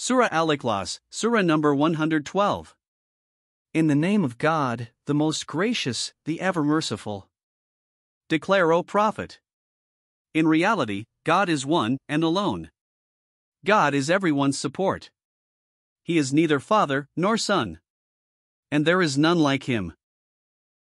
Surah Al Ikhlas, Surah number 112. In the name of God, the most gracious, the ever merciful. Declare, O Prophet. In reality, God is one and alone. God is everyone's support. He is neither father nor son. And there is none like him.